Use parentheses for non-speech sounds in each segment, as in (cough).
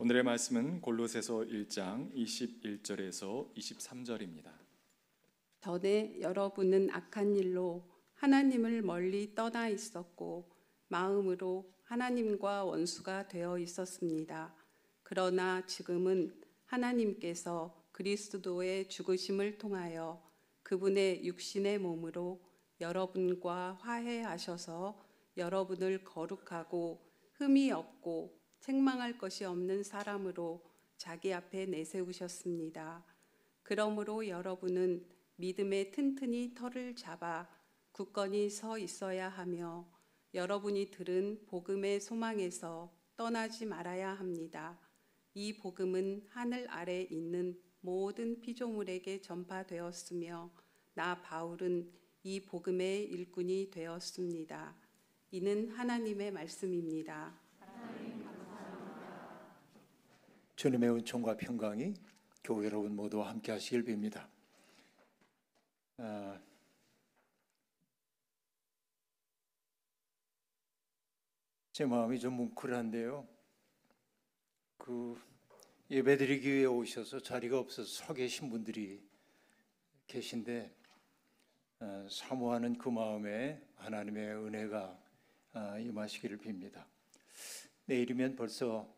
오늘의 말씀은 골로새서 1장 21절에서 23절입니다. 전에 여러분은 악한 일로 하나님을 멀리 떠나 있었고 마음으로 하나님과 원수가 되어 있었습니다. 그러나 지금은 하나님께서 그리스도의 죽으심을 통하여 그분의 육신의 몸으로 여러분과 화해하셔서 여러분을 거룩하고 흠이 없고 책망할 것이 없는 사람으로 자기 앞에 내세우셨습니다. 그러므로 여러분은 믿음에 튼튼히 털을 잡아 굳건히 서 있어야 하며 여러분이 들은 복음의 소망에서 떠나지 말아야 합니다. 이 복음은 하늘 아래 있는 모든 피조물에게 전파되었으며 나 바울은 이 복음의 일꾼이 되었습니다. 이는 하나님의 말씀입니다. 주님의 은총과 평강이 교회 여러분 모두와 함께 하시길 빕니다. 아, 제 마음이 좀 뭉클한데요. 그 예배드리기 위해 오셔서 자리가 없어서 서 계신 분들이 계신데 어, 사모하는 그 마음에 하나님의 은혜가 어, 임하시기를 빕니다. 내일이면 벌써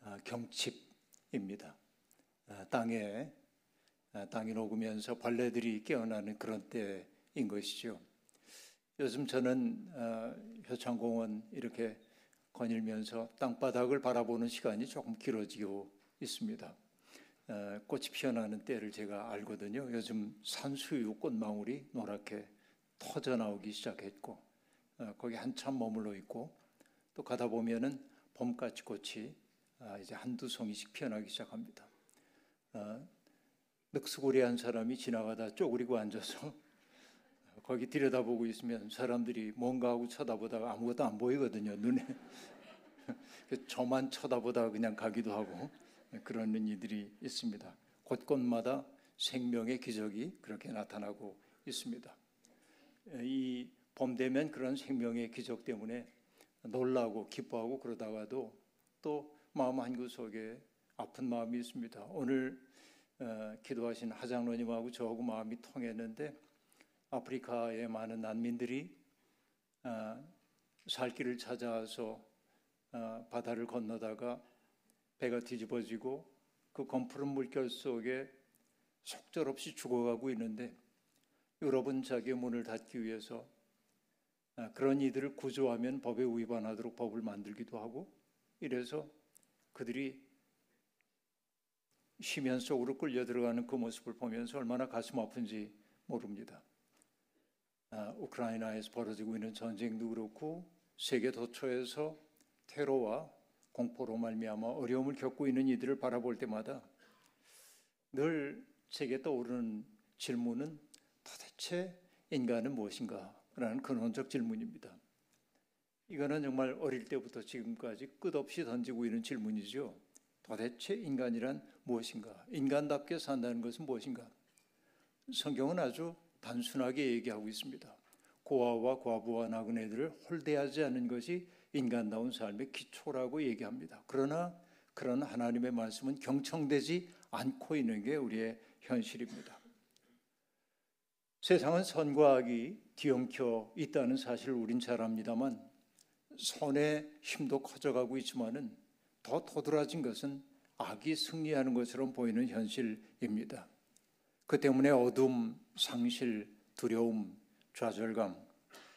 어, 경칩 입니다. 땅에 땅이 녹으면서 벌레들이 깨어나는 그런 때인 것이죠. 요즘 저는 효창공원 이렇게 거닐면서 땅바닥을 바라보는 시간이 조금 길어지고 있습니다. 어, 꽃이 피어나는 때를 제가 알거든요. 요즘 산수유 꽃망울이 노랗게 터져 나오기 시작했고 어, 거기 한참 머물러 있고 또 가다 보면은 봄까지 꽃이 아, 이제 한두 송이씩 피어나기 시작합니다. 어, 늑수고리한 사람이 지나가다 쪼그리고 앉아서 (laughs) 거기 들여다보고 있으면 사람들이 뭔가 하고 쳐다보다가 아무것도 안 보이거든요 눈에 (laughs) 저만 쳐다보다 그냥 가기도 하고 그런 이들이 있습니다. 곳곳마다 생명의 기적이 그렇게 나타나고 있습니다. 이 봄 되면 그런 생명의 기적 때문에 놀라고 기뻐하고 그러다가도 또 마음 한 구석에 아픈 마음이 있습니다. 오늘 어, 기도하신 하장로님하고 저하고 마음이 통했는데 아프리카의 많은 난민들이 어, 살 길을 찾아서 어, 바다를 건너다가 배가 뒤집어지고 그 검푸른 물결 속에 속절없이 죽어가고 있는데 유럽은 자기의 문을 닫기 위해서 아, 그런 이들을 구조하면 법에 위반하도록 법을 만들기도 하고 이래서 그들이 심연 속으로 끌려 들어가는 그 모습을 보면서 얼마나 가슴 아픈지 모릅니다. 아, 우크라이나에서 벌어지고 있는 전쟁도 그렇고 세계 도처에서 테러와 공포로 말미암아 어려움을 겪고 있는 이들을 바라볼 때마다 늘 제게 떠오르는 질문은 도대체 인간은 무엇인가? 라는 근원적 질문입니다. 이거는 정말 어릴 때부터 지금까지 끝없이 던지고 있는 질문이죠. 도대체 인간이란 무엇인가? 인간답게 산다는 것은 무엇인가? 성경은 아주 단순하게 얘기하고 있습니다. 고아와 과부와 나그네들을 홀대하지 않는 것이 인간다운 삶의 기초라고 얘기합니다. 그러나 그런 하나님의 말씀은 경청되지 않고 있는 게 우리의 현실입니다. 세상은 선과 악이 뒤엉켜 있다는 사실을 우린 잘 압니다만 선의 힘도 커져가고 있지만은 더 도드라진 것은 악이 승리하는 것처럼 보이는 현실입니다. 그 때문에 어둠, 상실, 두려움, 좌절감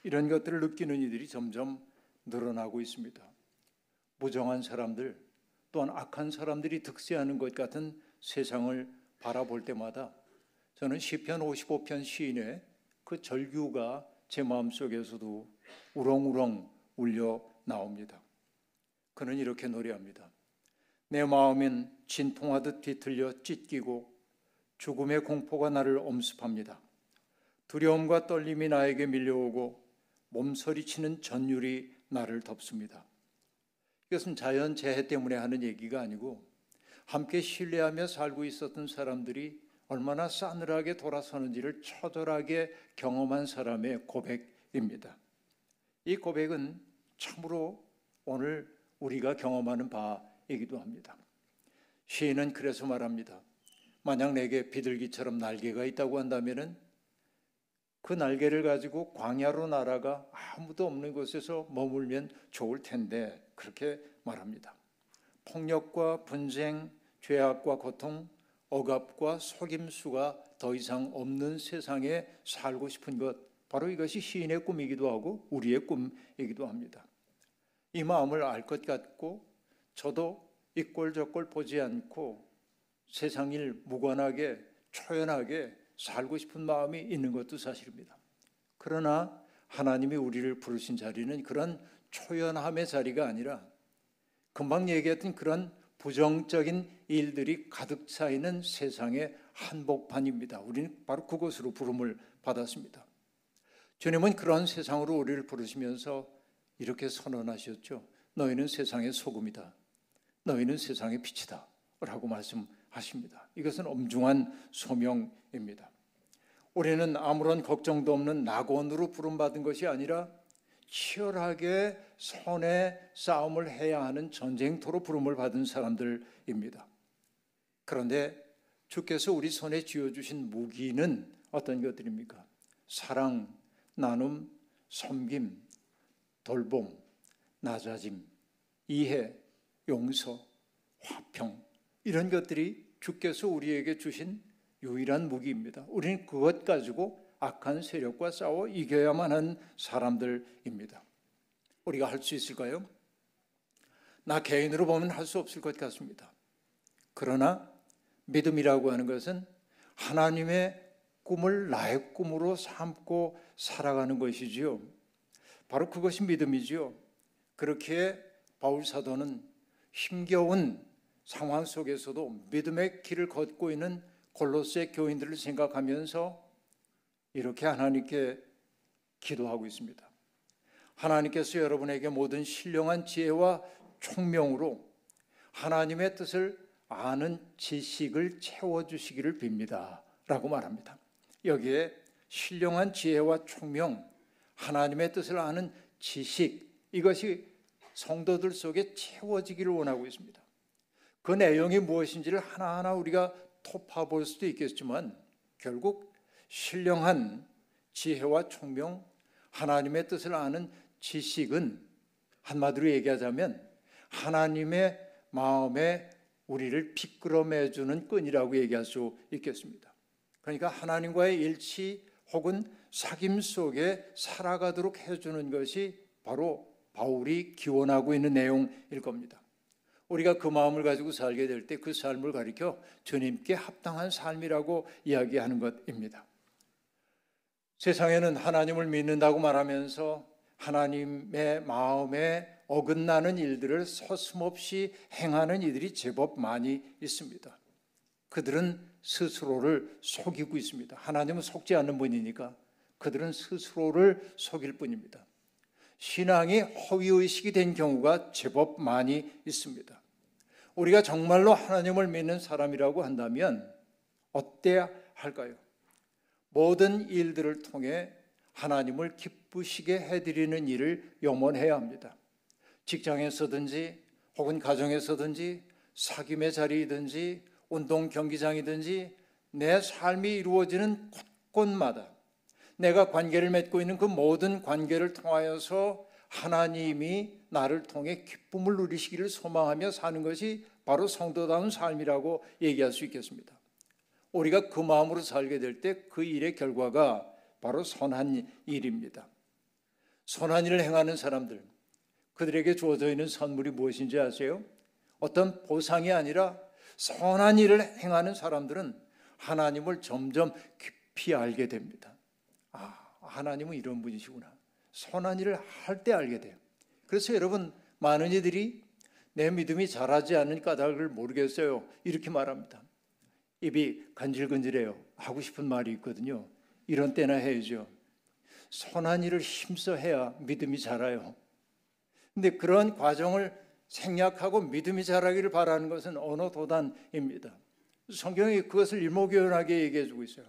이런 것들을 느끼는 이들이 점점 늘어나고 있습니다. 무정한 사람들 또한 악한 사람들이 득세하는 것 같은 세상을 바라볼 때마다 저는 시편 55편 시인의 그 절규가 제 마음속에서도 우렁우렁 울려 나옵니다. 그는 이렇게 노래합니다. 내 마음엔 진통하듯 뒤틀려 찢기고 죽음의 공포가 나를 엄습합니다. 두려움과 떨림이 나에게 밀려오고 몸서리치는 전율이 나를 덮습니다. 이것은 자연 재해 때문에 하는 얘기가 아니고 함께 신뢰하며 살고 있었던 사람들이 얼마나 싸늘하게 돌아서는지를 처절하게 경험한 사람의 고백입니다. 이 고백은 참으로 오늘 우리가 경험하는 말씀이기도 합니다. 시인은 그래서 말합니다. 만약 내게 비둘기처럼 날개가 있다고 한다면은 그 날개를 가지고 광야로 날아가 아무도 없는 곳에서 머물면 좋을 텐데 그렇게 말합니다. 폭력과 분쟁, 죄악과 고통, 억압과 속임수가 더 이상 없는 세상에 살고 싶은 것 바로 이것이 시인의 꿈이기도 하고 우리의 꿈이기도 합니다. 이 마음을 알 것 같고 저도 이꼴 저꼴 보지 않고 세상 일 무관하게 초연하게 살고 싶은 마음이 있는 것도 사실입니다. 그러나 하나님이 우리를 부르신 자리는 그런 초연함의 자리가 아니라 금방 얘기했던 그런 부정적인 일들이 가득 차 있는 세상의 한복판입니다. 우리는 바로 그곳으로 부름을 받았습니다. 주님은 그런 세상으로 우리를 부르시면서 이렇게 선언하셨죠. 너희는 세상의 소금이다. 너희는 세상의 빛이다. 라고 말씀하십니다. 이것은 엄중한 소명입니다. 우리는 아무런 걱정도 없는 낙원으로 부름받은 것이 아니라 치열하게 선의 싸움을 해야 하는 전쟁터로 부름을 받은 사람들입니다. 그런데 주께서 우리 손에 쥐어주신 무기는 어떤 것들입니까? 사랑, 나눔, 섬김, 돌봄, 낮아짐, 이해, 용서, 화평 이런 것들이 주께서 우리에게 주신 유일한 무기입니다. 우리는 그것 가지고 악한 세력과 싸워 이겨야만 한 사람들입니다. 우리가 할 수 있을까요? 나 개인으로 보면 할 수 없을 것 같습니다. 그러나 믿음이라고 하는 것은 하나님의 꿈을 나의 꿈으로 삼고 살아가는 것이지요. 바로 그것이 믿음이지요. 그렇게 바울 사도는 힘겨운 상황 속에서도 믿음의 길을 걷고 있는 골로새 교인들을 생각하면서 이렇게 하나님께 기도하고 있습니다. 하나님께서 여러분에게 모든 신령한 지혜와 총명으로 하나님의 뜻을 아는 지식을 채워 주시기를 빕니다. 라고 말합니다. 여기에 신령한 지혜와 총명, 하나님의 뜻을 아는 지식, 이것이 성도들 속에 채워지기를 원하고 있습니다. 그 내용이 무엇인지를 하나하나 우리가 토파볼 수도 있겠지만 결국 신령한 지혜와 총명, 하나님의 뜻을 아는 지식은 한마디로 얘기하자면 하나님의 마음에 우리를 비끄러매 주는 끈이라고 얘기할 수 있겠습니다. 그러니까 하나님과의 일치 혹은 사귐 속에 살아가도록 해주는 것이 바로 바울이 기원하고 있는 내용일 겁니다. 우리가 그 마음을 가지고 살게 될 때 그 삶을 가리켜 주님께 합당한 삶이라고 이야기하는 것입니다. 세상에는 하나님을 믿는다고 말하면서 하나님의 마음에 어긋나는 일들을 서슴없이 행하는 이들이 제법 많이 있습니다. 그들은 스스로를 속이고 있습니다. 하나님은 속지 않는 분이니까 그들은 스스로를 속일 뿐입니다. 신앙이 허위의식이 된 경우가 제법 많이 있습니다. 우리가 정말로 하나님을 믿는 사람이라고 한다면 어때야 할까요? 모든 일들을 통해 하나님을 기쁘시게 해드리는 일을 염원해야 합니다. 직장에서든지 혹은 가정에서든지 사귐의 자리이든지 운동 경기장이든지 내 삶이 이루어지는 곳곳마다 내가 관계를 맺고 있는 그 모든 관계를 통하여서 하나님이 나를 통해 기쁨을 누리시기를 소망하며 사는 것이 바로 성도다운 삶이라고 얘기할 수 있겠습니다. 우리가 그 마음으로 살게 될 때 그 일의 결과가 바로 선한 일입니다. 선한 일을 행하는 사람들, 그들에게 주어져 있는 선물이 무엇인지 아세요? 어떤 보상이 아니라 선한 일을 행하는 사람들은 하나님을 점점 깊이 알게 됩니다. 아, 하나님은 이런 분이시구나. 선한 일을 할 때 알게 돼요. 그래서 여러분, 많은 이들이 내 믿음이 자라지 않는 까닭을 모르겠어요. 이렇게 말합니다. 입이 간질간질해요. 하고 싶은 말이 있거든요. 이런 때나 해야죠. 선한 일을 힘써 해야 믿음이 자라요. 근데 그런 과정을 생략하고 믿음이 자라기를 바라는 것은 언어 도단입니다. 성경이 그것을 일목요연하게 얘기해 주고 있어요.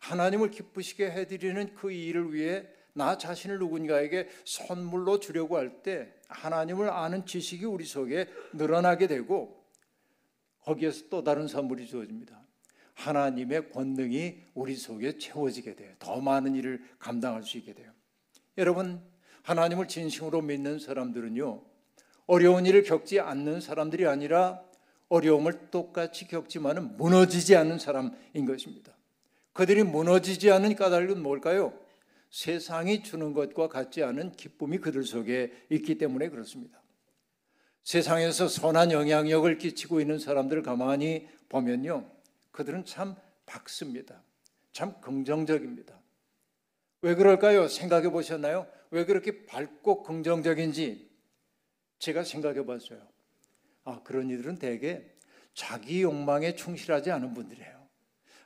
하나님을 기쁘시게 해드리는 그 일을 위해 나 자신을 누군가에게 선물로 주려고 할 때 하나님을 아는 지식이 우리 속에 늘어나게 되고 거기에서 또 다른 선물이 주어집니다. 하나님의 권능이 우리 속에 채워지게 돼요. 더 많은 일을 감당할 수 있게 돼요. 여러분, 하나님을 진심으로 믿는 사람들은요, 어려운 일을 겪지 않는 사람들이 아니라 어려움을 똑같이 겪지만은 무너지지 않는 사람인 것입니다. 그들이 무너지지 않은 까닭은 뭘까요? 세상이 주는 것과 같지 않은 기쁨이 그들 속에 있기 때문에 그렇습니다. 세상에서 선한 영향력을 끼치고 있는 사람들을 가만히 보면요. 그들은 참 밝습니다. 참 긍정적입니다. 왜 그럴까요? 생각해 보셨나요? 왜 그렇게 밝고 긍정적인지 제가 생각해 봤어요. 아, 그런 이들은 대개 자기 욕망에 충실하지 않은 분들이에요.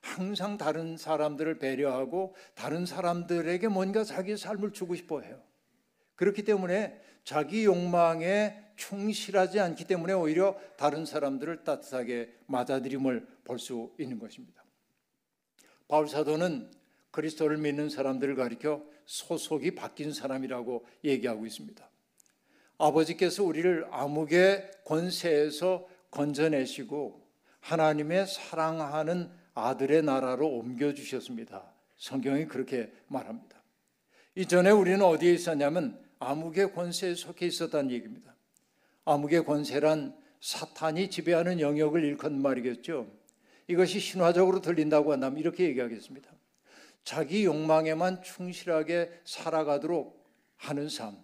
항상 다른 사람들을 배려하고 다른 사람들에게 뭔가 자기 삶을 주고 싶어 해요. 그렇기 때문에 자기 욕망에 충실하지 않기 때문에 오히려 다른 사람들을 따뜻하게 맞아들임을 볼 수 있는 것입니다. 바울 사도는 그리스도를 믿는 사람들을 가리켜 소속이 바뀐 사람이라고 얘기하고 있습니다. 아버지께서 우리를 암흑의 권세에서 건져내시고 하나님의 사랑하는 아들의 나라로 옮겨 주셨습니다. 성경이 그렇게 말합니다. 이전에 우리는 어디에 있었냐면 암흑의 권세에 속해 있었다는 얘기입니다. 암흑의 권세란 사탄이 지배하는 영역을 일컫는 말이겠죠. 이것이 신화적으로 들린다고 한다면 이렇게 얘기하겠습니다. 자기 욕망에만 충실하게 살아가도록 하는 삶,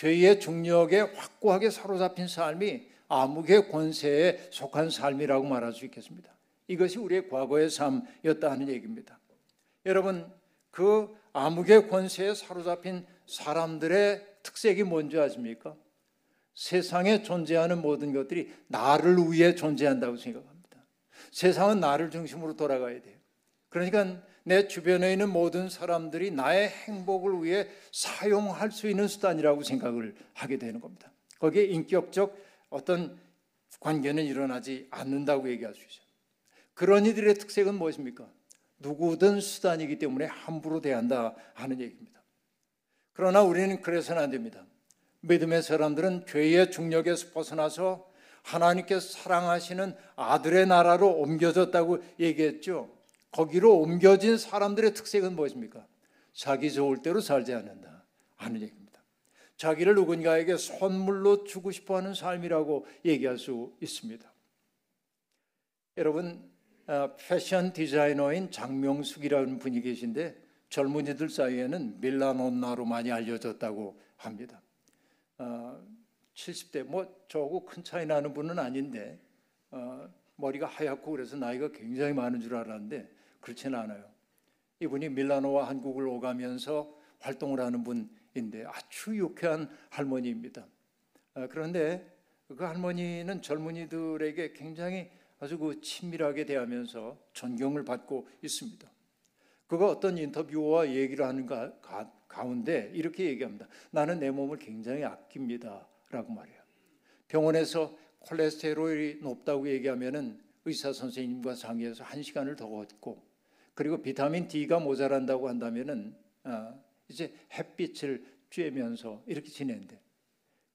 죄의 중력에 확고하게 사로잡힌 삶이 암흑의 권세에 속한 삶이라고 말할 수 있겠습니다. 이것이 우리의 과거의 삶이었다 하는 얘기입니다. 여러분, 그 암흑의 권세에 사로잡힌 사람들의 특색이 뭔지 아십니까? 세상에 존재하는 모든 것들이 나를 위해 존재한다고 생각합니다. 세상은 나를 중심으로 돌아가야 돼요. 그러니까 내 주변에 있는 모든 사람들이 나의 행복을 위해 사용할 수 있는 수단이라고 생각을 하게 되는 겁니다. 거기에 인격적 어떤 관계는 일어나지 않는다고 얘기할 수 있어요. 그런 이들의 특색은 무엇입니까? 누구든 수단이기 때문에 함부로 대한다 하는 얘기입니다. 그러나 우리는 그래서는 안 됩니다. 믿음의 사람들은 죄의 중력에서 벗어나서 하나님께서 사랑하시는 아들의 나라로 옮겨졌다고 얘기했죠. 거기로 옮겨진 사람들의 특색은 무엇입니까? 자기 좋을 대로 살지 않는다 하는 얘기입니다. 자기를 누군가에게 선물로 주고 싶어 하는 삶이라고 얘기할 수 있습니다. 여러분, 어, 패션 디자이너인 장명숙이라는 분이 계신데 젊은이들 사이에는 밀라노나로 많이 알려졌다고 합니다. 70대, 어, 뭐 저하고 큰 차이 나는 분은 아닌데 어, 머리가 하얗고 그래서 나이가 굉장히 많은 줄 알았는데 그렇지는 않아요. 이분이 밀라노와 한국을 오가면서 활동을 하는 분인데 아주 유쾌한 할머니입니다. 아, 그런데 그 할머니는 젊은이들에게 굉장히 아주 그 친밀하게 대하면서 존경을 받고 있습니다. 그가 어떤 인터뷰와 얘기를 하는 가, 가 운데 이렇게 얘기합니다. 나는 내 몸을 굉장히 아낍니다. 라고 말해요. 병원에서 콜레스테롤이 높다고 얘기하면은 의사 선생님과 상의해서 한 시간을 더 걷고 그리고 비타민 D가 모자란다고 한다면은 어, 이제 햇빛을 쬐면서 이렇게 지낸대.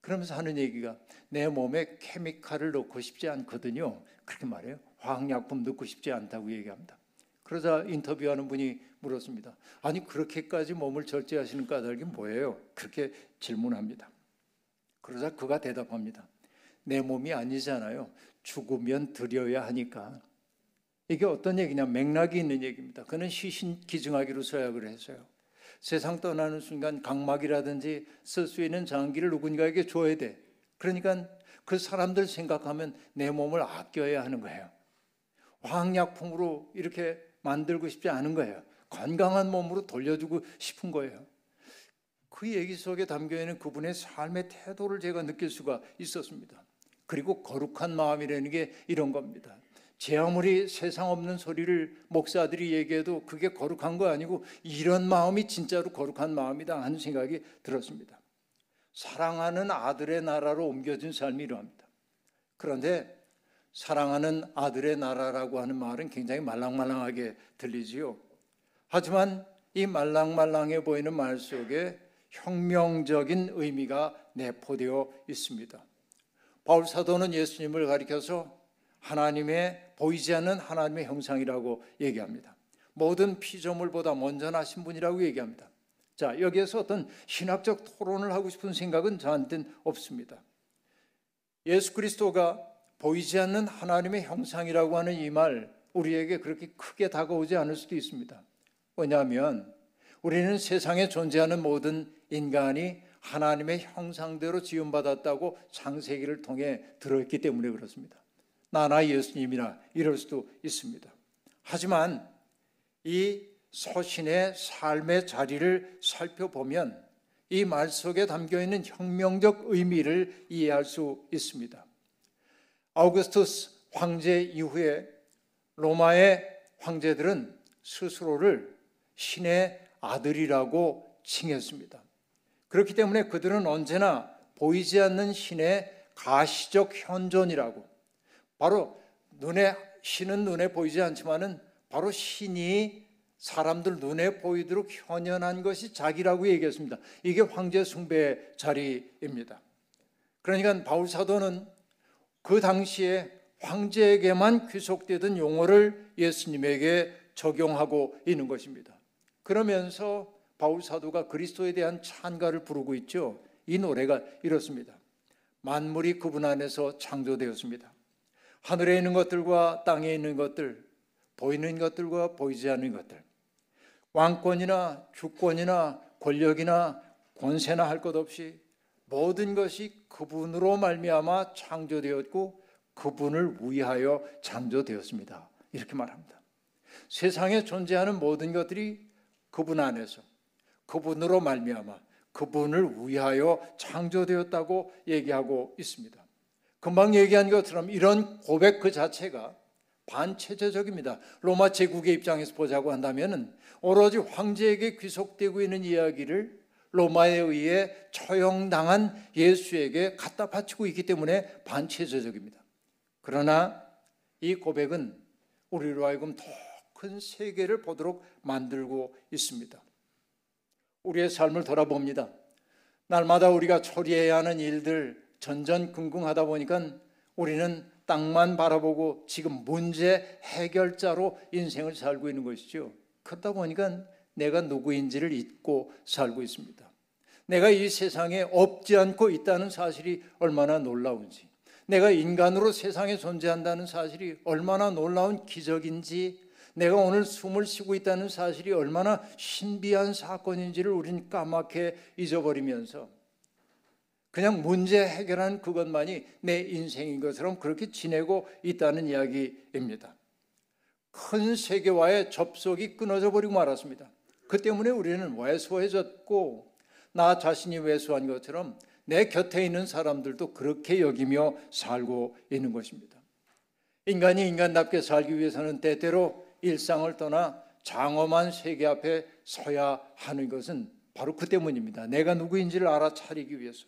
그러면서 하는 얘기가 내 몸에 케미칼을 넣고 싶지 않거든요. 그렇게 말해요. 화학약품 넣고 싶지 않다고 얘기합니다. 그러자 인터뷰하는 분이 물었습니다. 아니 그렇게까지 몸을 절제하시는 까닭이 뭐예요? 그렇게 질문합니다. 그러자 그가 대답합니다. 내 몸이 아니잖아요. 죽으면 드려야 하니까. 이게 어떤 얘기냐 맥락이 있는 얘기입니다. 그는 시신 기증하기로 서약을 했어요. 세상 떠나는 순간 각막이라든지 쓸 수 있는 장기를 누군가에게 줘야 돼. 그러니까 그 사람들 생각하면 내 몸을 아껴야 하는 거예요. 화학약품으로 이렇게 만들고 싶지 않은 거예요. 건강한 몸으로 돌려주고 싶은 거예요. 그 얘기 속에 담겨 있는 그분의 삶의 태도를 제가 느낄 수가 있었습니다. 그리고 거룩한 마음이라는 게 이런 겁니다. 제 아무리 세상 없는 소리를 목사들이 얘기해도 그게 거룩한 거 아니고 이런 마음이 진짜로 거룩한 마음이다 하는 생각이 들었습니다. 사랑하는 아들의 나라로 옮겨진 삶이 이러합니다. 그런데 사랑하는 아들의 나라라고 하는 말은 굉장히 말랑말랑하게 들리지요. 하지만 이 말랑말랑해 보이는 말 속에 혁명적인 의미가 내포되어 있습니다. 바울 사도는 예수님을 가리켜서 하나님의 보이지 않는 하나님의 형상이라고 얘기합니다. 모든 피조물보다 먼저 나신 분이라고 얘기합니다. 자, 여기에서 어떤 신학적 토론을 하고 싶은 생각은 저한테는 없습니다. 예수 그리스도가 보이지 않는 하나님의 형상이라고 하는 이 말 우리에게 그렇게 크게 다가오지 않을 수도 있습니다. 왜냐하면 우리는 세상에 존재하는 모든 인간이 하나님의 형상대로 지음받았다고 창세기를 통해 들어있기 때문에 그렇습니다. 나나 예수님이나 이럴 수도 있습니다. 하지만 이 서신의 삶의 자리를 살펴보면 이 말 속에 담겨 있는 혁명적 의미를 이해할 수 있습니다. 아우구스투스 황제 이후에 로마의 황제들은 스스로를 신의 아들이라고 칭했습니다. 그렇기 때문에 그들은 언제나 보이지 않는 신의 가시적 현존이라고 바로 눈에 신은 눈에 보이지 않지만은 바로 신이 사람들 눈에 보이도록 현현한 것이 자기라고 얘기했습니다. 이게 황제 숭배의 자리입니다. 그러니까 바울 사도는 그 당시에 황제에게만 귀속되던 용어를 예수님에게 적용하고 있는 것입니다. 그러면서 바울 사도가 그리스도에 대한 찬가를 부르고 있죠. 이 노래가 이렇습니다. 만물이 그분 안에서 창조되었습니다. 하늘에 있는 것들과 땅에 있는 것들, 보이는 것들과 보이지 않는 것들, 왕권이나 주권이나 권력이나 권세나 할 것 없이 모든 것이 그분으로 말미암아 창조되었고 그분을 위하여 창조되었습니다. 이렇게 말합니다. 세상에 존재하는 모든 것들이 그분 안에서 그분으로 말미암아 그분을 위하여 창조되었다고 얘기하고 있습니다. 금방 얘기한 것처럼 이런 고백 그 자체가 반체제적입니다. 로마 제국의 입장에서 보자고 한다면 오로지 황제에게 귀속되고 있는 이야기를 로마에 의해 처형당한 예수에게 갖다 바치고 있기 때문에 반체제적입니다. 그러나 이 고백은 우리로 하여금 더 큰 세계를 보도록 만들고 있습니다. 우리의 삶을 돌아봅니다. 날마다 우리가 처리해야 하는 일들 전전긍긍하다 보니까 우리는 땅만 바라보고 지금 문제 해결자로 인생을 살고 있는 것이죠. 그러다 보니까 내가 누구인지를 잊고 살고 있습니다. 내가 이 세상에 없지 않고 있다는 사실이 얼마나 놀라운지, 내가 인간으로 세상에 존재한다는 사실이 얼마나 놀라운 기적인지, 내가 오늘 숨을 쉬고 있다는 사실이 얼마나 신비한 사건인지를 우린 까맣게 잊어버리면서 그냥 문제 해결하는 그것만이 내 인생인 것처럼 그렇게 지내고 있다는 이야기입니다. 큰 세계와의 접속이 끊어져 버리고 말았습니다. 그 때문에 우리는 왜소해졌고 나 자신이 왜소한 것처럼 내 곁에 있는 사람들도 그렇게 여기며 살고 있는 것입니다. 인간이 인간답게 살기 위해서는 때때로 일상을 떠나 장엄한 세계 앞에 서야 하는 것은 바로 그 때문입니다. 내가 누구인지를 알아차리기 위해서.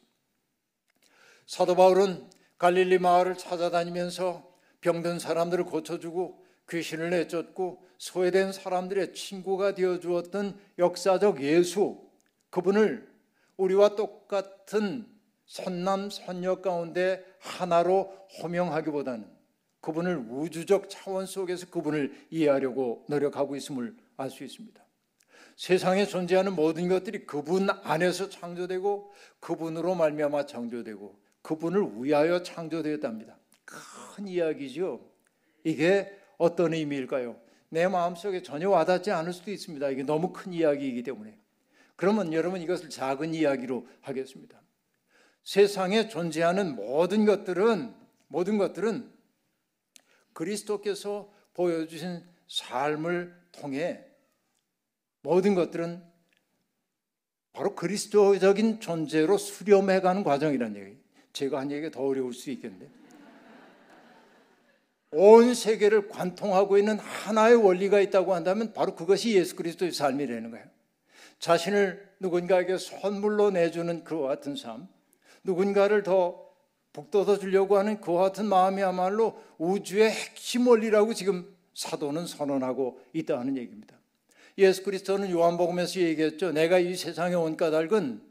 사도 바울은 갈릴리 마을을 찾아다니면서 병든 사람들을 고쳐주고 귀신을 내쫓고 소외된 사람들의 친구가 되어 주었던 역사적 예수 그분을 우리와 똑같은 선남 선녀 가운데 하나로 호명하기보다는 그분을 우주적 차원 속에서 그분을 이해하려고 노력하고 있음을 알 수 있습니다. 세상에 존재하는 모든 것들이 그분 안에서 창조되고 그분으로 말미암아 창조되고 그분을 위하여 창조되었답니다. 큰 이야기죠. 이게 어떤 의미일까요? 내 마음속에 전혀 와닿지 않을 수도 있습니다. 이게 너무 큰 이야기이기 때문에. 그러면 여러분 이것을 작은 이야기로 하겠습니다. 세상에 존재하는 모든 것들은 모든 것들은 그리스도께서 보여주신 삶을 통해 모든 것들은 바로 그리스도적인 존재로 수렴해가는 과정이라는 얘기예요. 제가 한 얘기가 더 어려울 수 있겠는데. 온 세계를 관통하고 있는 하나의 원리가 있다고 한다면 바로 그것이 예수 그리스도의 삶이라는 거예요. 자신을 누군가에게 선물로 내주는 그와 같은 삶, 누군가를 더 북돋아 주려고 하는 그와 같은 마음이야말로 우주의 핵심 원리라고 지금 사도는 선언하고 있다는 얘기입니다. 예수 그리스도는 요한복음에서 얘기했죠. 내가 이 세상에 온 까닭은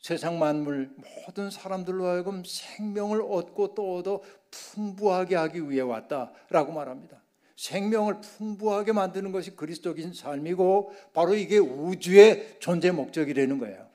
세상 만물 모든 사람들로 하여금 생명을 얻고 또 얻어 풍부하게 하기 위해 왔다라고 말합니다. 생명을 풍부하게 만드는 것이 그리스도인 삶이고 바로 이게 우주의 존재 목적이라는 거예요.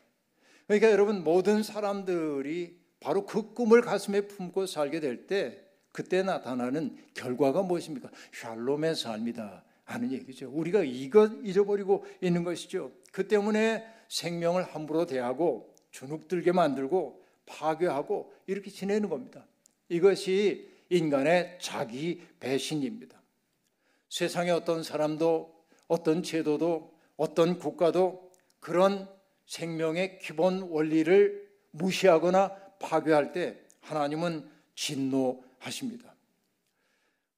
그러니까 여러분 모든 사람들이 바로 그 꿈을 가슴에 품고 살게 될 때 그때 나타나는 결과가 무엇입니까? 샬롬의 삶이다 하는 얘기죠. 우리가 이것 잊어버리고 있는 것이죠. 그 때문에 생명을 함부로 대하고 주눅들게 만들고 파괴하고 이렇게 지내는 겁니다. 이것이 인간의 자기 배신입니다. 세상의 어떤 사람도 어떤 제도도 어떤 국가도 그런 생명의 기본 원리를 무시하거나 파괴할 때 하나님은 진노하십니다.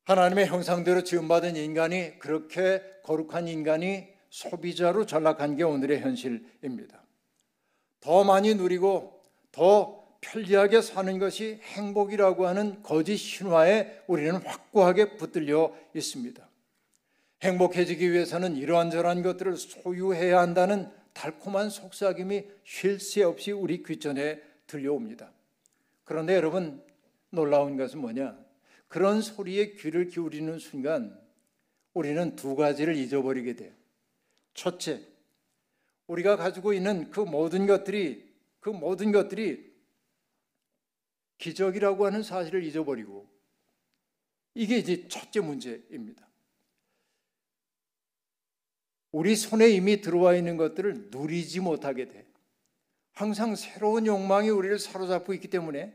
하나님의 형상대로 지음받은 인간이 그렇게 거룩한 인간이 소비자로 전락한 게 오늘의 현실입니다. 더 많이 누리고 더 편리하게 사는 것이 행복이라고 하는 거짓 신화에 우리는 확고하게 붙들려 있습니다. 행복해지기 위해서는 이러한저러한 것들을 소유해야 한다는 달콤한 속삭임이 쉴 새 없이 우리 귀전에 들려옵니다. 그런데 여러분 놀라운 것은 뭐냐? 그런 소리에 귀를 기울이는 순간 우리는 두 가지를 잊어버리게 돼요. 첫째, 우리가 가지고 있는 그 모든 것들이 그 모든 것들이 기적이라고 하는 사실을 잊어버리고 이게 이제 첫째 문제입니다. 우리 손에 이미 들어와 있는 것들을 누리지 못하게 돼. 항상 새로운 욕망이 우리를 사로잡고 있기 때문에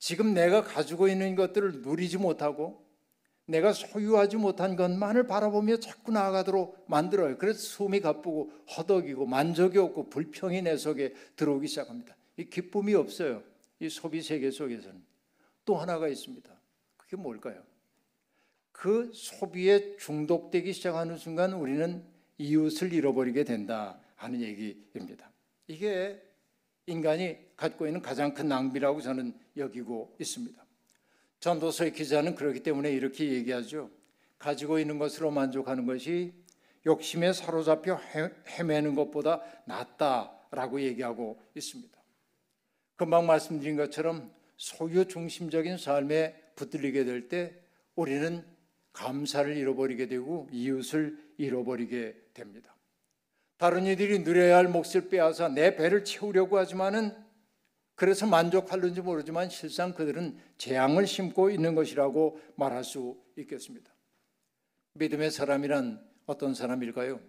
지금 내가 가지고 있는 것들을 누리지 못하고 내가 소유하지 못한 것만을 바라보며 자꾸 나아가도록 만들어요. 그래서 숨이 가쁘고 허덕이고 만족이 없고 불평이 내 속에 들어오기 시작합니다. 이 기쁨이 없어요. 이 소비 세계 속에서는 또 하나가 있습니다. 그게 뭘까요? 그 소비에 중독되기 시작하는 순간 우리는 이웃을 잃어버리게 된다 하는 얘기입니다. 이게 인간이 갖고 있는 가장 큰 낭비라고 저는 여기고 있습니다. 전도서의 기자는 그렇기 때문에 이렇게 얘기하죠. 가지고 있는 것으로 만족하는 것이 욕심에 사로잡혀 헤매는 것보다 낫다라고 얘기하고 있습니다. 금방 말씀드린 것처럼 소유 중심적인 삶에 붙들리게 될 때 우리는 감사를 잃어버리게 되고 이웃을 잃어버리게 됩니다. 다른 이들이 누려야 할 몫을 빼앗아 내 배를 채우려고 하지만은 그래서 만족하는지 모르지만 실상 그들은 재앙을 심고 있는 것이라고 말할 수 있겠습니다. 믿음의 사람이란 어떤 사람일까요?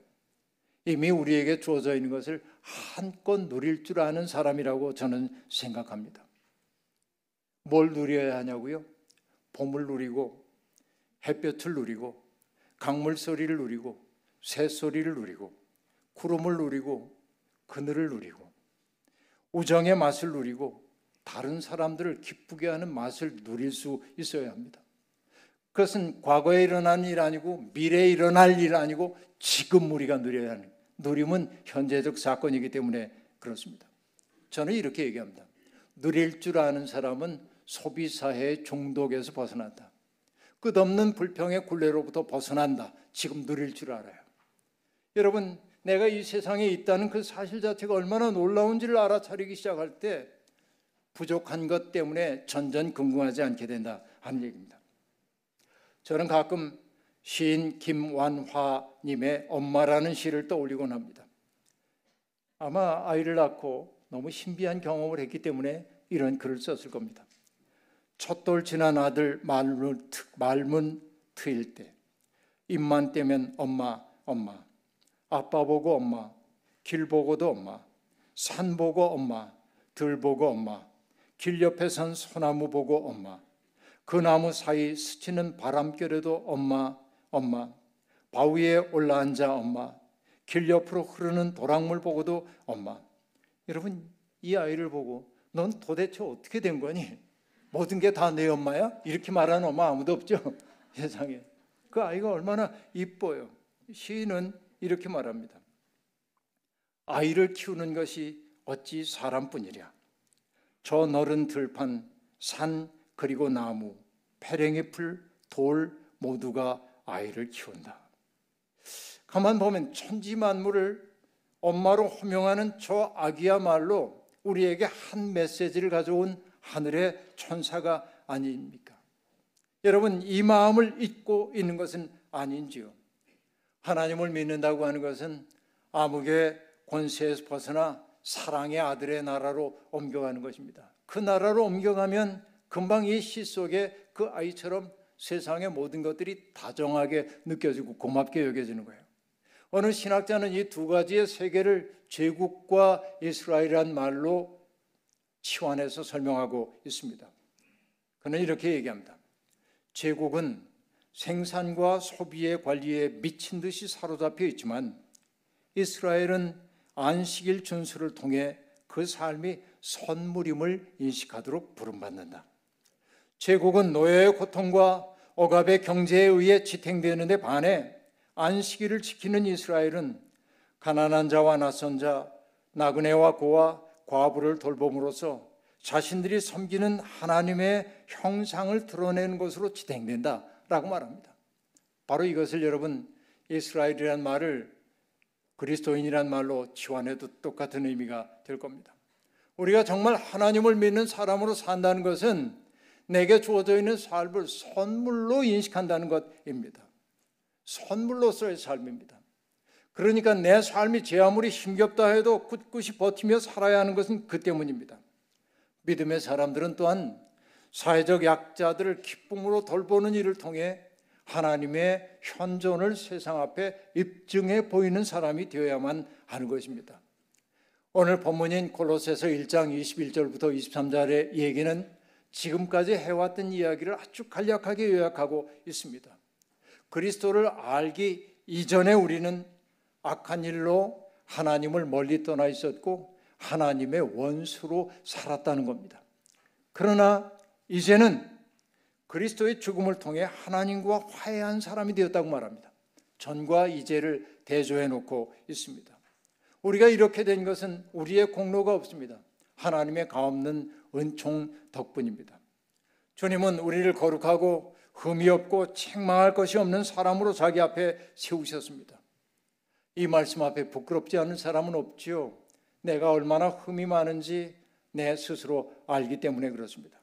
이미 우리에게 주어져 있는 것을 한껏 누릴 줄 아는 사람이라고 저는 생각합니다. 뭘 누려야 하냐고요? 봄을 누리고 햇볕을 누리고 강물 소리를 누리고 새 소리를 누리고 구름을 누리고 그늘을 누리고 우정의 맛을 누리고 다른 사람들을 기쁘게 하는 맛을 누릴 수 있어야 합니다. 그것은 과거에 일어난 일 아니고 미래에 일어날 일 아니고 지금 우리가 누려야 하는 누림은 현재적 사건이기 때문에 그렇습니다. 저는 이렇게 얘기합니다. 누릴 줄 아는 사람은 소비 사회의 중독에서 벗어난다. 끝없는 불평의 굴레로부터 벗어난다. 지금 누릴 줄 알아요. 여러분, 내가 이 세상에 있다는 그 사실 자체가 얼마나 놀라운지를 알아차리기 시작할 때 부족한 것 때문에 전전긍긍하지 않게 된다 하는 얘기입니다. 저는 가끔 시인 김완화님의 엄마라는 시를 떠올리곤 합니다. 아마 아이를 낳고 너무 신비한 경험을 했기 때문에 이런 글을 썼을 겁니다. 첫돌 지난 아들 말문, 말문 트일 때 입만 떼면 엄마 엄마 아빠 보고 엄마 길 보고도 엄마 산 보고 엄마 들 보고 엄마 길 옆에 선 소나무 보고 엄마 그 나무 사이 스치는 바람결에도 엄마 엄마 바위에 올라앉아 엄마 길 옆으로 흐르는 도랑물 보고도 엄마 여러분 이 아이를 보고 넌 도대체 어떻게 된 거니? 모든 게 다 내 엄마야? 이렇게 말하는 엄마 아무도 없죠 (laughs) 세상에 그 아이가 얼마나 이뻐요 시인은 이렇게 말합니다 아이를 키우는 것이 어찌 사람뿐이랴 저 너른 들판 산 그리고 나무 패랭이 풀 돌 모두가 아이를 키운다. 가만 보면 천지 만물을 엄마로 호명하는 저 아기야말로 우리에게 한 메시지를 가져온 하늘의 천사가 아닙니까? 여러분 이 마음을 잊고 있는 것은 아닌지요. 하나님을 믿는다고 하는 것은 암흑의 권세에서 벗어나 사랑의 아들의 나라로 옮겨가는 것입니다. 그 나라로 옮겨가면 금방 이 시 속에 그 아이처럼 세상의 모든 것들이 다정하게 느껴지고 고맙게 여겨지는 거예요. 어느 신학자는 이 두 가지의 세계를 제국과 이스라엘이란 말로 치환해서 설명하고 있습니다. 그는 이렇게 얘기합니다. 제국은 생산과 소비의 관리에 미친 듯이 사로잡혀 있지만 이스라엘은 안식일 준수를 통해 그 삶이 선물임을 인식하도록 부름받는다. 제국은 노예의 고통과 억압의 경제에 의해 지탱되는데 반해 안식일을 지키는 이스라엘은 가난한 자와 낯선 자, 나그네와 고와 과부를 돌봄으로써 자신들이 섬기는 하나님의 형상을 드러내는 것으로 지탱된다 라고 말합니다. 바로 이것을 여러분 이스라엘이란 말을 그리스도인이란 말로 치환해도 똑같은 의미가 될 겁니다. 우리가 정말 하나님을 믿는 사람으로 산다는 것은 내게 주어져 있는 삶을 선물로 인식한다는 것입니다. 선물로서의 삶입니다. 그러니까 내 삶이 제 아무리 힘겹다 해도 꿋꿋이 버티며 살아야 하는 것은 그 때문입니다. 믿음의 사람들은 또한 사회적 약자들을 기쁨으로 돌보는 일을 통해 하나님의 현존을 세상 앞에 입증해 보이는 사람이 되어야만 하는 것입니다. 오늘 본문인 골로새서 1장 21절부터 23절의 얘기는 지금까지 해왔던 이야기를 아주 간략하게 요약하고 있습니다. 그리스도를 알기 이전에 우리는 악한 일로 하나님을 멀리 떠나 있었고 하나님의 원수로 살았다는 겁니다. 그러나 이제는 그리스도의 죽음을 통해 하나님과 화해한 사람이 되었다고 말합니다. 전과 이제를 대조해 놓고 있습니다. 우리가 이렇게 된 것은 우리의 공로가 없습니다. 하나님의 가없는 은총 덕분입니다. 주님은 우리를 거룩하고 흠이 없고 책망할 것이 없는 사람으로 자기 앞에 세우셨습니다. 이 말씀 앞에 부끄럽지 않은 사람은 없지요. 내가 얼마나 흠이 많은지 내 스스로 알기 때문에 그렇습니다.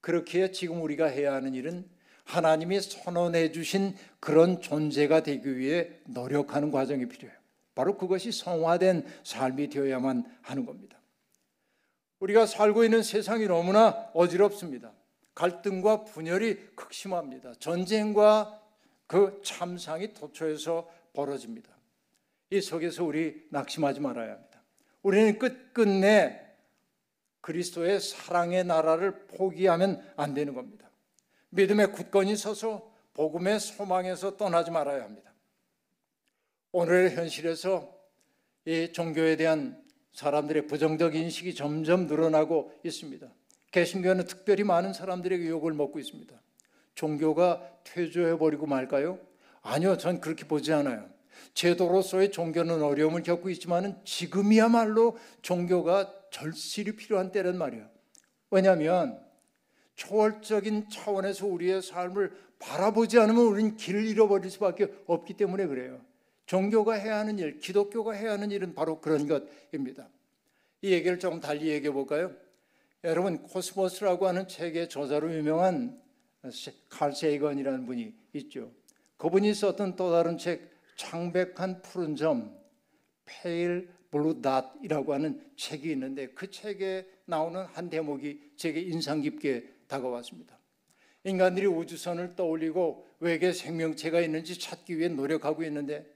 그렇기에 지금 우리가 해야 하는 일은 하나님이 선언해 주신 그런 존재가 되기 위해 노력하는 과정이 필요해요. 바로 그것이 성화된 삶이 되어야만 하는 겁니다. 우리가 살고 있는 세상이 너무나 어지럽습니다. 갈등과 분열이 극심합니다. 전쟁과 그 참상이 도처에서 벌어집니다. 이 속에서 우리 낙심하지 말아야 합니다. 우리는 끝끝내 그리스도의 사랑의 나라를 포기하면 안 되는 겁니다. 믿음의 굳건히 서서 복음의 소망에서 떠나지 말아야 합니다. 오늘의 현실에서 이 종교에 대한 사람들의 부정적 인식이 점점 늘어나고 있습니다. 개신교는 특별히 많은 사람들에게 욕을 먹고 있습니다. 종교가 퇴조해버리고 말까요? 아니요, 전 그렇게 보지 않아요. 제도로서의 종교는 어려움을 겪고 있지만 지금이야말로 종교가 절실히 필요한 때란 말이에요. 왜냐하면 초월적인 차원에서 우리의 삶을 바라보지 않으면 우리는 길을 잃어버릴 수밖에 없기 때문에 그래요. 종교가 해야 하는 일, 기독교가 해야 하는 일은 바로 그런 것입니다. 이 얘기를 조금 달리 얘기해 볼까요? 여러분 코스모스라고 하는 책의 저자로 유명한 칼 세이건이라는 분이 있죠. 그분이 썼던 또 다른 책 창백한 푸른 점 Pale Blue Dot이라고 하는 책이 있는데 그 책에 나오는 한 대목이 제게 인상 깊게 다가왔습니다. 인간들이 우주선을 띄워 올리고 외계 생명체가 있는지 찾기 위해 노력하고 있는데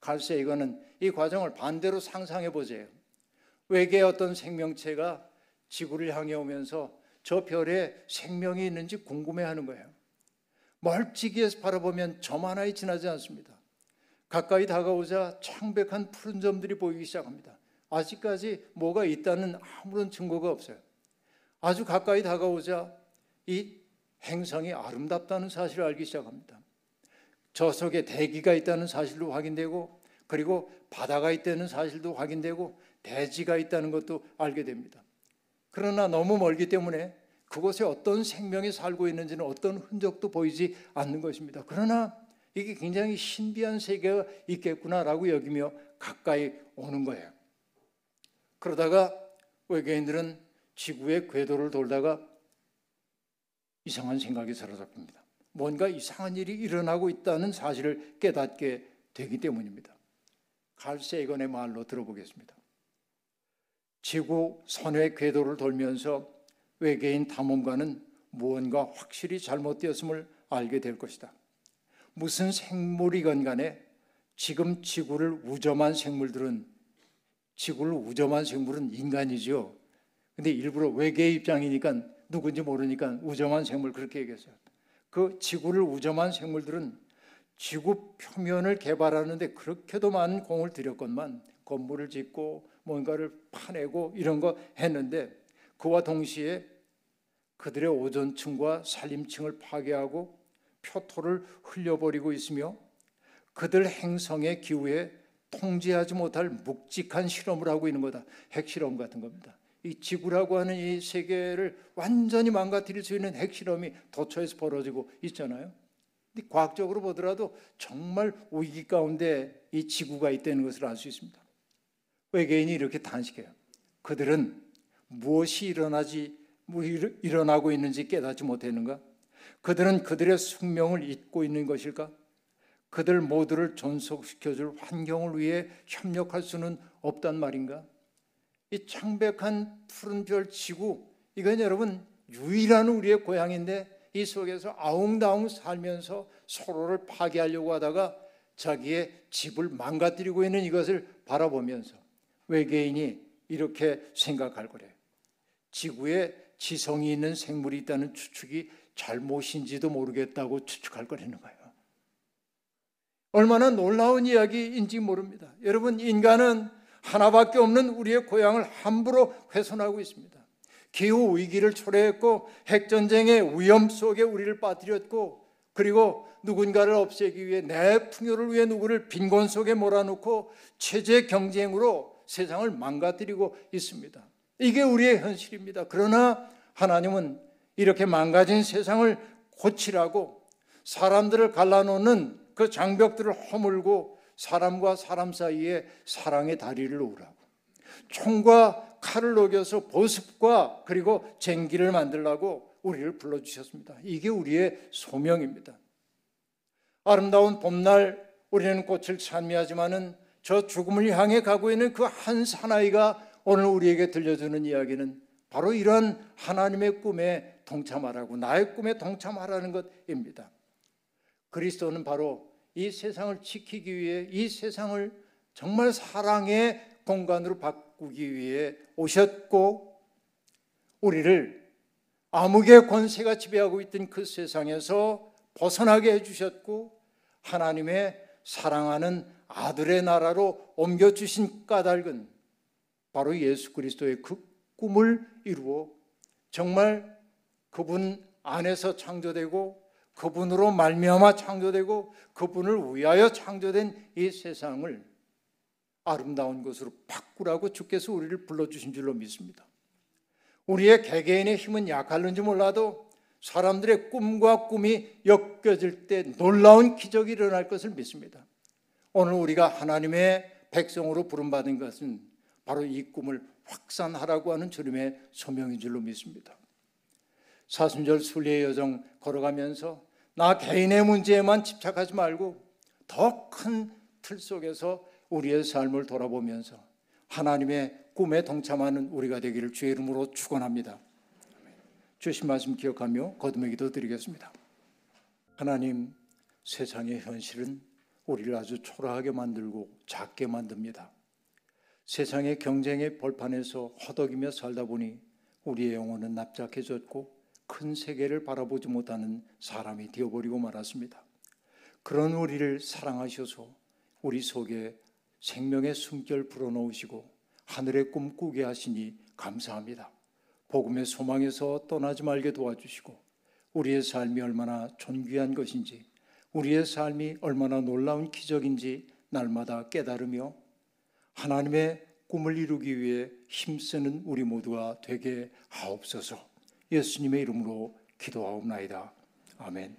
칼 세이건은 이 과정을 반대로 상상해 보세요. 외계의 어떤 생명체가 지구를 향해 오면서 저 별에 생명이 있는지 궁금해 하는 거예요. 멀찍이에서 바라보면 점 하나에 지나지 않습니다. 가까이 다가오자 창백한 푸른 점들이 보이기 시작합니다. 아직까지 뭐가 있다는 아무런 증거가 없어요. 아주 가까이 다가오자 이 행성이 아름답다는 사실을 알기 시작합니다. 저 속에 대기가 있다는 사실도 확인되고 그리고 바다가 있다는 사실도 확인되고 대지가 있다는 것도 알게 됩니다. 그러나 너무 멀기 때문에 그곳에 어떤 생명이 살고 있는지는 어떤 흔적도 보이지 않는 것입니다. 그러나 이게 굉장히 신비한 세계가 있겠구나라고 여기며 가까이 오는 거예요. 그러다가 외계인들은 지구의 궤도를 돌다가 이상한 생각이 사로잡힙니다. 뭔가 이상한 일이 일어나고 있다는 사실을 깨닫게 되기 때문입니다. 칼 세이건의 말로 들어보겠습니다. 지구 선의 궤도를 돌면서 외계인 탐험가는 무언가 확실히 잘못되었음을 알게 될 것이다. 무슨 생물이건 간에 지금 지구를 우점한 생물들은 지구를 우점한 생물은 인간이죠. 근데 일부러 외계의 입장이니까 누군지 모르니까 우점한 생물 그렇게 얘기했어요. 그 지구를 우점한 생물들은 지구 표면을 개발하는데 그렇게도 많은 공을 들였건만 건물을 짓고 뭔가를 파내고 이런 거 했는데 그와 동시에 그들의 오존층과 산림층을 파괴하고 표토를 흘려버리고 있으며 그들 행성의 기후에 통제하지 못할 묵직한 실험을 하고 있는 거다. 핵실험 같은 겁니다. 이 지구라고 하는 이 세계를 완전히 망가뜨릴 수 있는 핵실험이 도처에서 벌어지고 있잖아요. 근데 과학적으로 보더라도 정말 위기 가운데 이 지구가 있다는 것을 알 수 있습니다. 외계인이 이렇게 단식해요. 그들은 무엇이 일어나지 뭐 일어나고 있는지 깨닫지 못했는가? 그들은 그들의 숙명을 잊고 있는 것일까? 그들 모두를 존속시켜줄 환경을 위해 협력할 수는 없단 말인가? 이 창백한 푸른 별 지구 이건 여러분 유일한 우리의 고향인데 이 속에서 아웅다웅 살면서 서로를 파괴하려고 하다가 자기의 집을 망가뜨리고 있는 이것을 바라보면서 외계인이 이렇게 생각할 거래요. 지구에 지성이 있는 생물이 있다는 추측이 잘못인지도 모르겠다고 추측할 거라는 거예요. 얼마나 놀라운 이야기인지 모릅니다. 여러분, 인간은 하나밖에 없는 우리의 고향을 함부로 훼손하고 있습니다. 기후 위기를 초래했고 핵전쟁의 위험 속에 우리를 빠뜨렸고 그리고 누군가를 없애기 위해 내 풍요를 위해 누구를 빈곤 속에 몰아넣고 체제 경쟁으로 세상을 망가뜨리고 있습니다. 이게 우리의 현실입니다. 그러나 하나님은 이렇게 망가진 세상을 고치라고 사람들을 갈라놓는 그 장벽들을 허물고 사람과 사람 사이에 사랑의 다리를 놓으라고 총과 칼을 녹여서 보습과 그리고 쟁기를 만들라고 우리를 불러주셨습니다. 이게 우리의 소명입니다. 아름다운 봄날 우리는 꽃을 찬미하지만은 저 죽음을 향해 가고 있는 그 한 사나이가 오늘 우리에게 들려주는 이야기는 바로 이런 하나님의 꿈에 동참하라고 나의 꿈에 동참하라는 것입니다. 그리스도는 바로 이 세상을 지키기 위해 이 세상을 정말 사랑의 공간으로 바꾸기 위해 오셨고 우리를 암흑의 권세가 지배하고 있던 그 세상에서 벗어나게 해주셨고 하나님의 사랑하는 아들의 나라로 옮겨주신 까닭은 바로 예수 그리스도의 그 꿈을 이루어 정말 그분 안에서 창조되고 그분으로 말미암아 창조되고 그분을 위하여 창조된 이 세상을 아름다운 것으로 바꾸라고 주께서 우리를 불러주신 줄로 믿습니다. 우리의 개개인의 힘은 약할는지 몰라도 사람들의 꿈과 꿈이 엮여질 때 놀라운 기적이 일어날 것을 믿습니다. 오늘 우리가 하나님의 백성으로 부름받은 것은 바로 이 꿈을 확산하라고 하는 주님의 소명인 줄로 믿습니다. 사순절 순례의 여정 걸어가면서 나 개인의 문제에만 집착하지 말고 더 큰 틀 속에서 우리의 삶을 돌아보면서 하나님의 꿈에 동참하는 우리가 되기를 주의 이름으로 축원합니다. 주신 말씀 기억하며 거듭의 기도 드리겠습니다. 하나님 세상의 현실은 우리를 아주 초라하게 만들고 작게 만듭니다. 세상의 경쟁의 벌판에서 허덕이며 살다 보니 우리의 영혼은 납작해졌고 큰 세계를 바라보지 못하는 사람이 되어버리고 말았습니다. 그런 우리를 사랑하셔서 우리 속에 생명의 숨결 불어넣으시고 하늘의 꿈 꾸게 하시니 감사합니다. 복음의 소망에서 떠나지 말게 도와주시고 우리의 삶이 얼마나 존귀한 것인지 우리의 삶이 얼마나 놀라운 기적인지 날마다 깨달으며 하나님의 꿈을 이루기 위해 힘쓰는 우리 모두가 되게 하옵소서. 예수님의 이름으로 기도하옵나이다. 아멘.